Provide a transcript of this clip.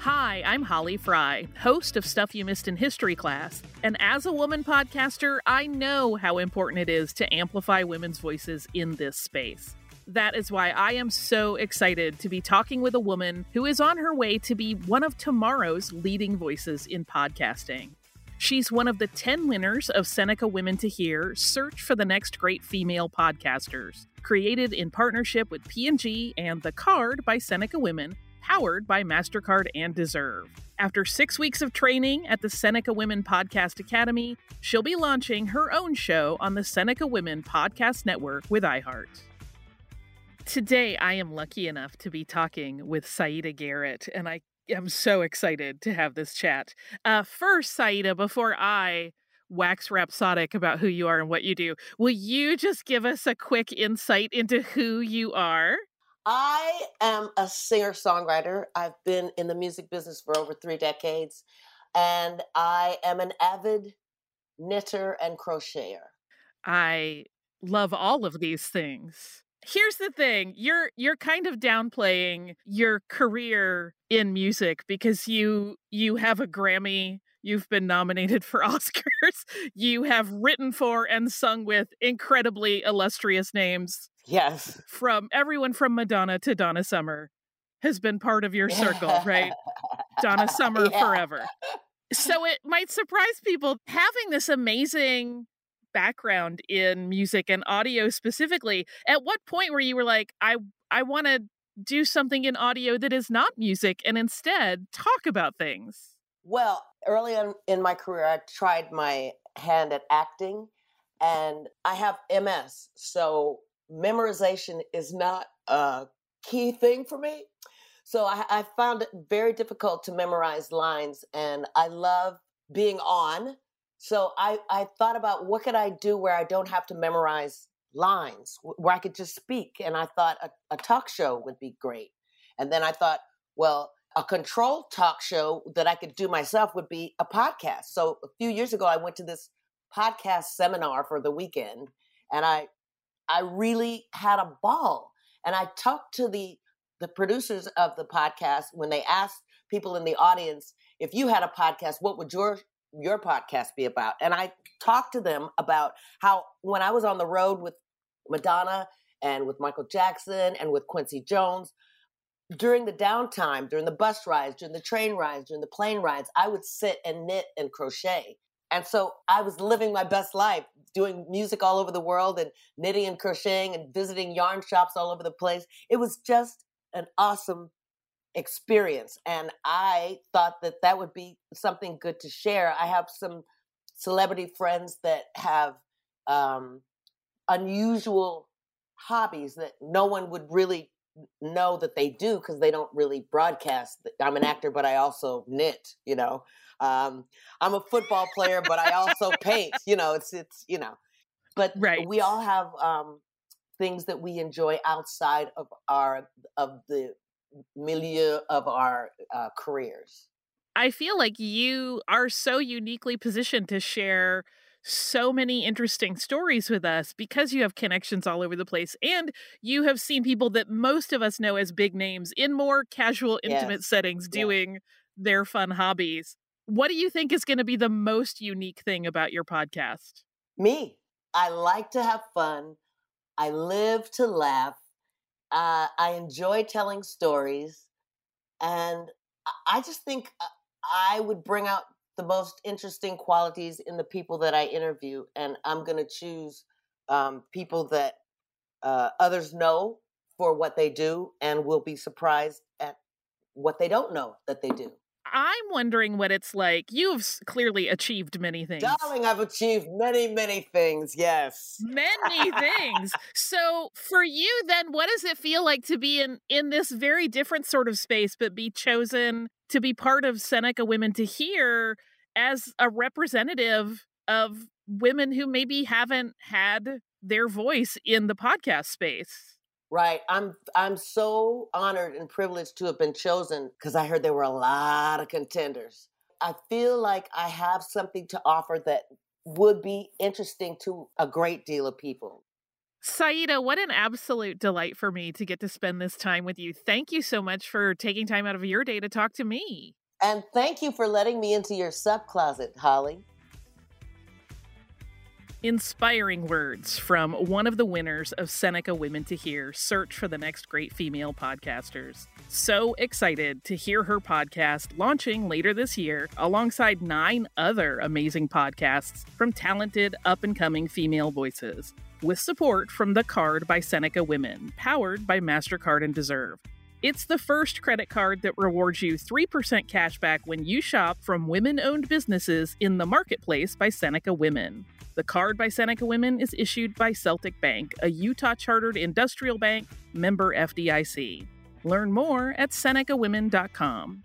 Hi, I'm Holly Fry, host of Stuff You Missed in History Class. And as a woman podcaster, I know how important it is to amplify women's voices in this space. That is why I am so excited to be talking with a woman who is on her way to be one of tomorrow's leading voices in podcasting. She's one of the 10 winners of Seneca Women to Hear Search for the Next Great Female Podcasters, created in partnership with P&G and The Card by Seneca Women, powered by MasterCard and Deserve. After six weeks of training at the Seneca Women Podcast Academy, she'll be launching her own show on the Seneca Women Podcast Network with iHeart. Today, I am lucky enough to be talking with Siedah Garrett, and I am so excited to have this chat. Uh, first, Siedah, before I wax rhapsodic about who you are and what you do, will you just give us a quick insight into who you are? I am a singer songwriter. I've been in the music business for over three decades, and I am an avid knitter and crocheter. I love all of these things. Here's the thing, you're you're kind of downplaying your career in music because you you have a Grammy, you've been nominated for Oscars, you have written for and sung with incredibly illustrious names. Yes. From everyone from Madonna to Donna Summer has been part of your circle, right? Donna Summer yeah. forever. So it might surprise people having this amazing background in music and audio specifically at what point where you were like i i want to do something in audio that is not music and instead talk about things well early on in my career i tried my hand at acting and i have ms so memorization is not a key thing for me so I, I found it very difficult to memorize lines and i love being on so I, I thought about what could I do where I don't have to memorize lines, where I could just speak. And I thought a, a talk show would be great. And then I thought, well, a controlled talk show that I could do myself would be a podcast. So a few years ago, I went to this podcast seminar for the weekend, and I I really had a ball. And I talked to the the producers of the podcast when they asked people in the audience if you had a podcast, what would your your podcast be about? And I talked to them about how when I was on the road with Madonna and with Michael Jackson and with Quincy Jones, during the downtime, during the bus rides, during the train rides, during the plane rides, I would sit and knit and crochet. And so I was living my best life, doing music all over the world and knitting and crocheting and visiting yarn shops all over the place. It was just an awesome experience. And I thought that that would be something good to share. I have some celebrity friends that have um, unusual hobbies that no one would really know that they do because they don't really broadcast. I'm an actor, but I also knit. You know, um, I'm a football player, but I also paint. You know, it's it's you know, but right. we all have um, things that we enjoy outside of our of the milieu of our uh, careers. I feel like you are so uniquely positioned to share so many interesting stories with us because you have connections all over the place and you have seen people that most of us know as big names in more casual intimate yes. settings doing yes. their fun hobbies. What do you think is going to be the most unique thing about your podcast? Me. I like to have fun. I live to laugh. Uh, I enjoy telling stories, and I just think uh, I would bring out the most interesting qualities in the people that I interview, and I'm going to choose um, people that uh, others know for what they do, and will be surprised at what they don't know that they do. I'm wondering what it's like. You've clearly achieved many things. Darling, I've achieved many, many things. Yes. Many things. So, for you then, what does it feel like to be in in this very different sort of space but be chosen to be part of Seneca Women to Hear as a representative of women who maybe haven't had their voice in the podcast space? Right. I'm I'm so honored and privileged to have been chosen because I heard there were a lot of contenders. I feel like I have something to offer that would be interesting to a great deal of people. Siedah, what an absolute delight for me to get to spend this time with you. Thank you so much for taking time out of your day to talk to me. And thank you for letting me into your sub closet, Holly. Inspiring words from one of the winners of Seneca Women to Hear Search for the Next Great Female Podcasters. So excited to hear her podcast launching later this year alongside nine other amazing podcasts from talented up and coming female voices with support from The Card by Seneca Women, powered by MasterCard and Deserve. It's the first credit card that rewards you 3% cash back when you shop from women owned businesses in the marketplace by Seneca Women. The card by Seneca Women is issued by Celtic Bank, a Utah chartered industrial bank, member FDIC. Learn more at senecawomen.com.